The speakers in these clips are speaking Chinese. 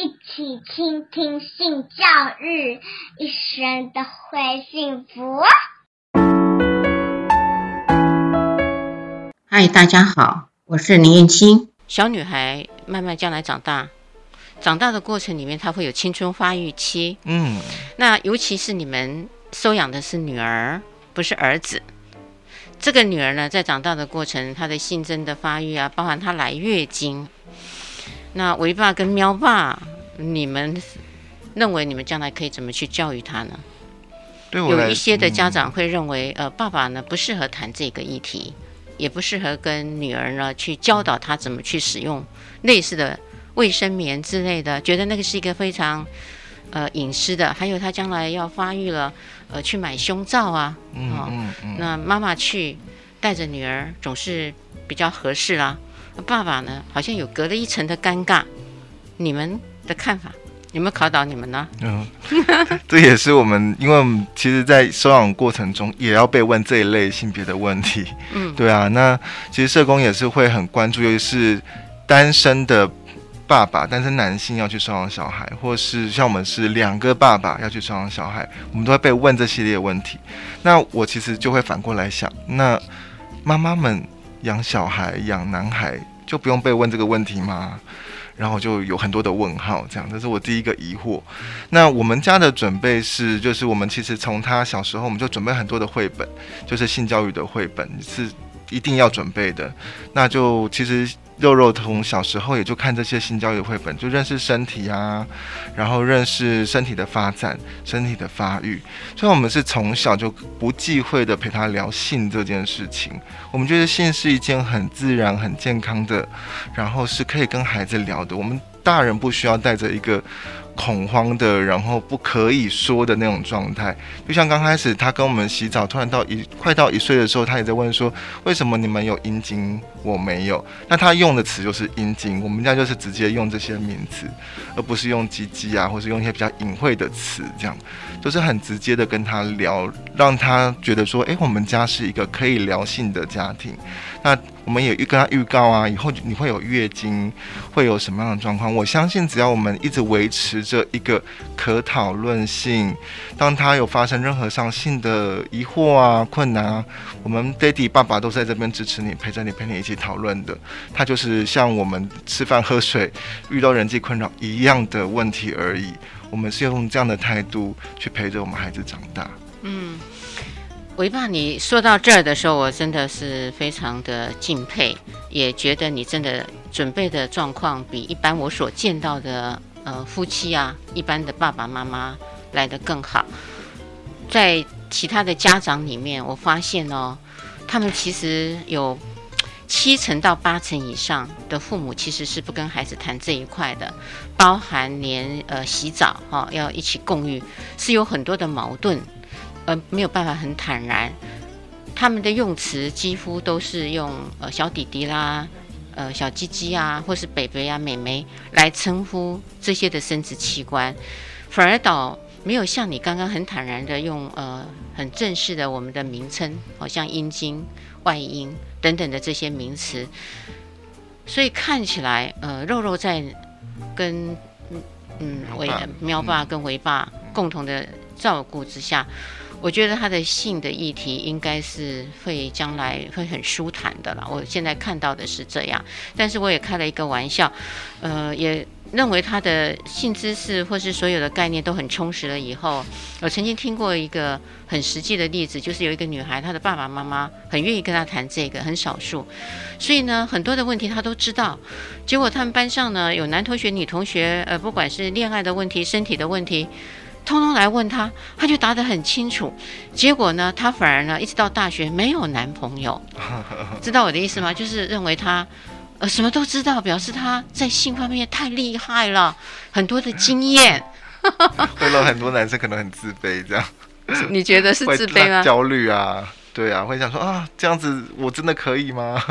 一起倾听性教育，一生都会幸福。嗨，大家好，我是林燕青。小女孩慢慢将来长大，长大的过程里面，她会有青春发育期。嗯，那尤其是你们收养的是女儿，不是儿子。这个女儿呢，在长大的过程，她的性征的发育啊，包含她来月经。那维爸跟喵爸，你们认为你们将来可以怎么去教育他呢？对我，有一些的家长会认为，嗯、呃，爸爸呢不适合谈这个议题，也不适合跟女儿呢去教导她怎么去使用类似的卫生棉之类的，觉得那个是一个非常呃隐私的。还有她将来要发育了，呃，去买胸罩啊，嗯嗯嗯，那妈妈去带着女儿总是比较合适啦。爸爸呢，好像有隔了一层的尴尬。你们的看法有没有考倒你们呢？嗯，这也是我们，因为我们其实，在收养过程中也要被问这一类性别的问题。嗯，对啊，那其实社工也是会很关注，尤其是单身的爸爸，单身男性要去收养小孩，或是像我们是两个爸爸要去收养小孩，我们都会被问这系列问题。那我其实就会反过来想，那妈妈们。养小孩、养男孩就不用被问这个问题吗？然后就有很多的问号，这样，这是我第一个疑惑。那我们家的准备是，就是我们其实从他小时候，我们就准备很多的绘本，就是性教育的绘本是一定要准备的。那就其实。肉肉从小时候也就看这些性教育绘本，就认识身体啊，然后认识身体的发展、身体的发育。所以，我们是从小就不忌讳的陪他聊性这件事情。我们觉得性是一件很自然、很健康的，然后是可以跟孩子聊的。我们大人不需要带着一个。恐慌的，然后不可以说的那种状态，就像刚开始他跟我们洗澡，突然到一快到一岁的时候，他也在问说，为什么你们有阴茎，我没有？那他用的词就是阴茎，我们家就是直接用这些名词，而不是用鸡鸡啊，或是用一些比较隐晦的词，这样就是很直接的跟他聊，让他觉得说，诶，我们家是一个可以聊性的家庭。那我们也预跟他预告啊，以后你会有月经，会有什么样的状况？我相信只要我们一直维持着一个可讨论性，当他有发生任何上性的疑惑啊、困难啊，我们爹地爸爸都在这边支持你，陪着你，陪你一起讨论的。他就是像我们吃饭喝水遇到人际困扰一样的问题而已。我们是用这样的态度去陪着我们孩子长大。嗯。维爸，你说到这儿的时候，我真的是非常的敬佩，也觉得你真的准备的状况比一般我所见到的呃夫妻啊，一般的爸爸妈妈来得更好。在其他的家长里面，我发现哦，他们其实有七成到八成以上的父母其实是不跟孩子谈这一块的，包含连呃洗澡哈、哦、要一起共浴，是有很多的矛盾。呃，没有办法很坦然，他们的用词几乎都是用呃小弟弟啦，呃小鸡鸡啊，或是北北啊、美眉来称呼这些的生殖器官，反而倒没有像你刚刚很坦然的用呃很正式的我们的名称，好像阴茎、外阴等等的这些名词，所以看起来呃肉肉在跟嗯维喵爸跟维爸共同的照顾之下。我觉得他的性的议题应该是会将来会很舒坦的了。我现在看到的是这样，但是我也开了一个玩笑，呃，也认为他的性知识或是所有的概念都很充实了。以后，我曾经听过一个很实际的例子，就是有一个女孩，她的爸爸妈妈很愿意跟她谈这个，很少数，所以呢，很多的问题她都知道。结果他们班上呢，有男同学、女同学，呃，不管是恋爱的问题、身体的问题。通通来问他，他就答得很清楚。结果呢，他反而呢，一直到大学没有男朋友。知道我的意思吗？就是认为他呃什么都知道，表示他在性方面太厉害了，很多的经验。会让很多男生可能很自卑，这样。你觉得是自卑吗？焦虑啊，对啊，会想说啊，这样子我真的可以吗？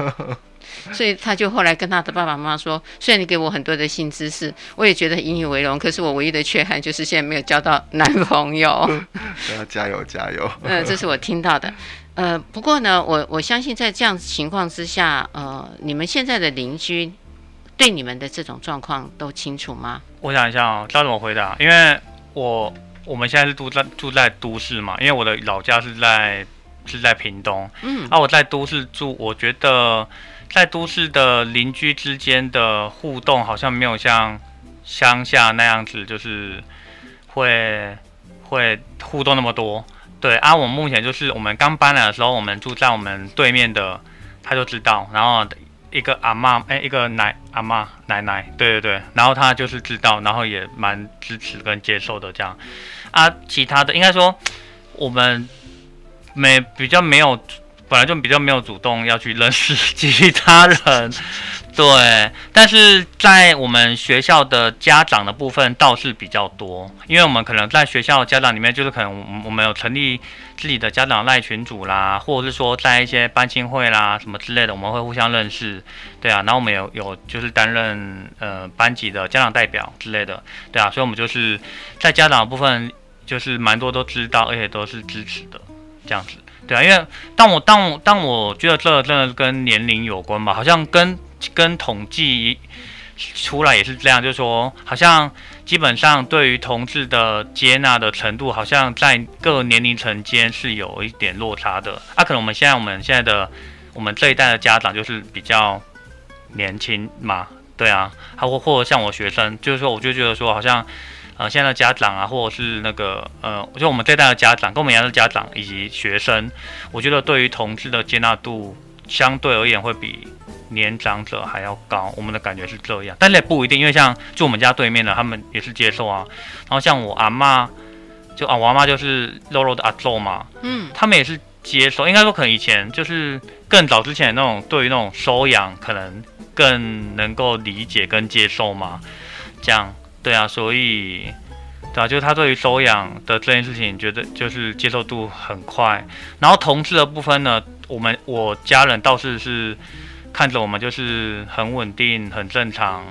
所以他就后来跟他的爸爸妈妈说：“虽然你给我很多的新知识，我也觉得引以为荣。可是我唯一的缺憾就是现在没有交到男朋友。”要加油加油！嗯，这是我听到的。呃，不过呢，我我相信在这样情况之下，呃，你们现在的邻居对你们的这种状况都清楚吗？我想一下哦，知道怎么回答？因为我我们现在是住在住在都市嘛，因为我的老家是在是在屏东，嗯，啊，我在都市住，我觉得在都市的邻居之间的互动好像没有像乡下那样子，就是会会互动那么多。对啊，我目前就是我们刚搬来的时候，我们住在我们对面的，他就知道，然后一个阿妈，哎，一个奶阿妈奶奶，对对对，然后他就是知道，然后也蛮支持跟接受的这样。啊，其他的应该说我们没比较没有，本来就比较没有主动要去认识 其他人。对，但是在我们学校的家长的部分倒是比较多，因为我们可能在学校家长里面，就是可能我们有成立自己的家长赖群组啦，或者是说在一些班亲会啦什么之类的，我们会互相认识，对啊，然后我们有有就是担任呃班级的家长代表之类的，对啊，所以我们就是在家长的部分就是蛮多都知道，而且都是支持的。这样子，对啊，因为当我当我当我觉得这真的跟年龄有关吧，好像跟。跟统计出来也是这样，就是说，好像基本上对于同志的接纳的程度，好像在各年龄层间是有一点落差的。啊，可能我们现在我们现在的我们这一代的家长就是比较年轻嘛，对啊，还或或者像我学生，就是说，我就觉得说，好像呃，现在的家长啊，或者是那个呃，我觉得我们这一代的家长，跟我们一样的家长以及学生，我觉得对于同志的接纳度相对而言会比。年长者还要高，我们的感觉是这样，但是也不一定，因为像就我们家对面的，他们也是接受啊。然后像我阿妈，就啊，我阿妈就是肉肉的阿祖嘛，嗯，他们也是接受。应该说，可能以前就是更早之前那种对于那种收养，可能更能够理解跟接受嘛。这样，对啊，所以对啊，就是他对于收养的这件事情，觉得就是接受度很快。然后同志的部分呢，我们我家人倒是是。看着我们就是很稳定、很正常，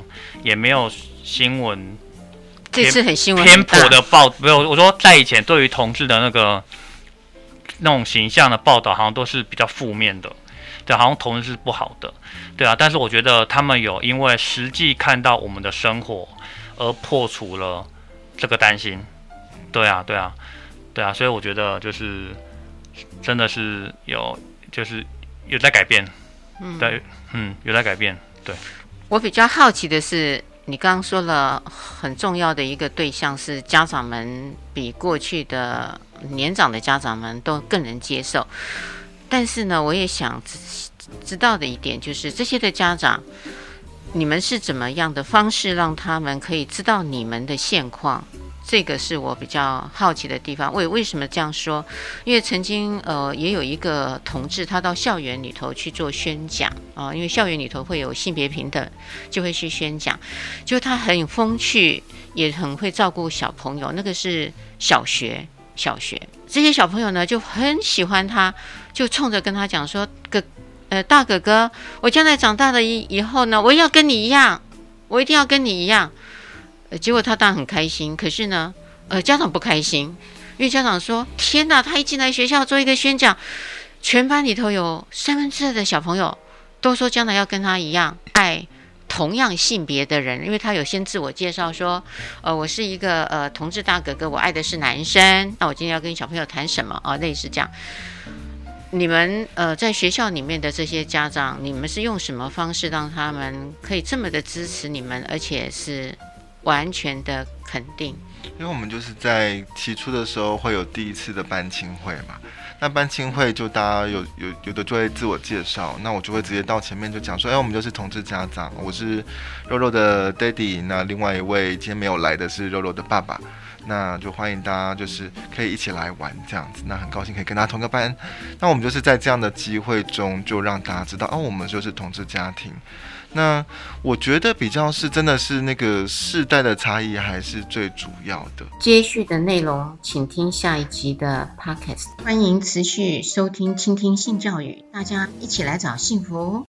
也没有新闻。这次很新闻偏颇的报，没有。我说在以前对于同志的那个那种形象的报道，好像都是比较负面的，对，好像同志是不好的，对啊。但是我觉得他们有因为实际看到我们的生活而破除了这个担心，对啊，对啊，对啊。所以我觉得就是真的是有，就是有在改变。嗯，对，嗯，有在改变。对，我比较好奇的是，你刚刚说了很重要的一个对象是家长们比过去的年长的家长们都更能接受。但是呢，我也想知知道的一点就是，这些的家长，你们是怎么样的方式让他们可以知道你们的现况？这个是我比较好奇的地方。为为什么这样说？因为曾经呃也有一个同志，他到校园里头去做宣讲啊、因为校园里头会有性别平等，就会去宣讲。就他很风趣，也很会照顾小朋友。那个是小学，小学这些小朋友呢就很喜欢他，就冲着跟他讲说：“哥，呃大哥哥，我将来长大了以以后呢，我要跟你一样，我一定要跟你一样。”呃，结果他当然很开心，可是呢，呃，家长不开心，因为家长说：“天哪，他一进来学校做一个宣讲，全班里头有三分之二的小朋友都说将来要跟他一样爱同样性别的人，因为他有先自我介绍说，呃，我是一个呃同志大哥哥，我爱的是男生。那我今天要跟小朋友谈什么啊？类似这样。你们呃在学校里面的这些家长，你们是用什么方式让他们可以这么的支持你们，而且是？完全的肯定，因为我们就是在起初的时候会有第一次的班亲会嘛，那班亲会就大家有有有的就会自我介绍，那我就会直接到前面就讲说，哎，我们就是同志家长，我是肉肉的 daddy，那另外一位今天没有来的是肉肉的爸爸，那就欢迎大家就是可以一起来玩这样子，那很高兴可以跟大家同个班，那我们就是在这样的机会中就让大家知道，哦，我们就是同志家庭。那我觉得比较是真的是那个世代的差异还是最主要的。接续的内容，请听下一集的 Podcast。欢迎持续收听、倾听性教育，大家一起来找幸福。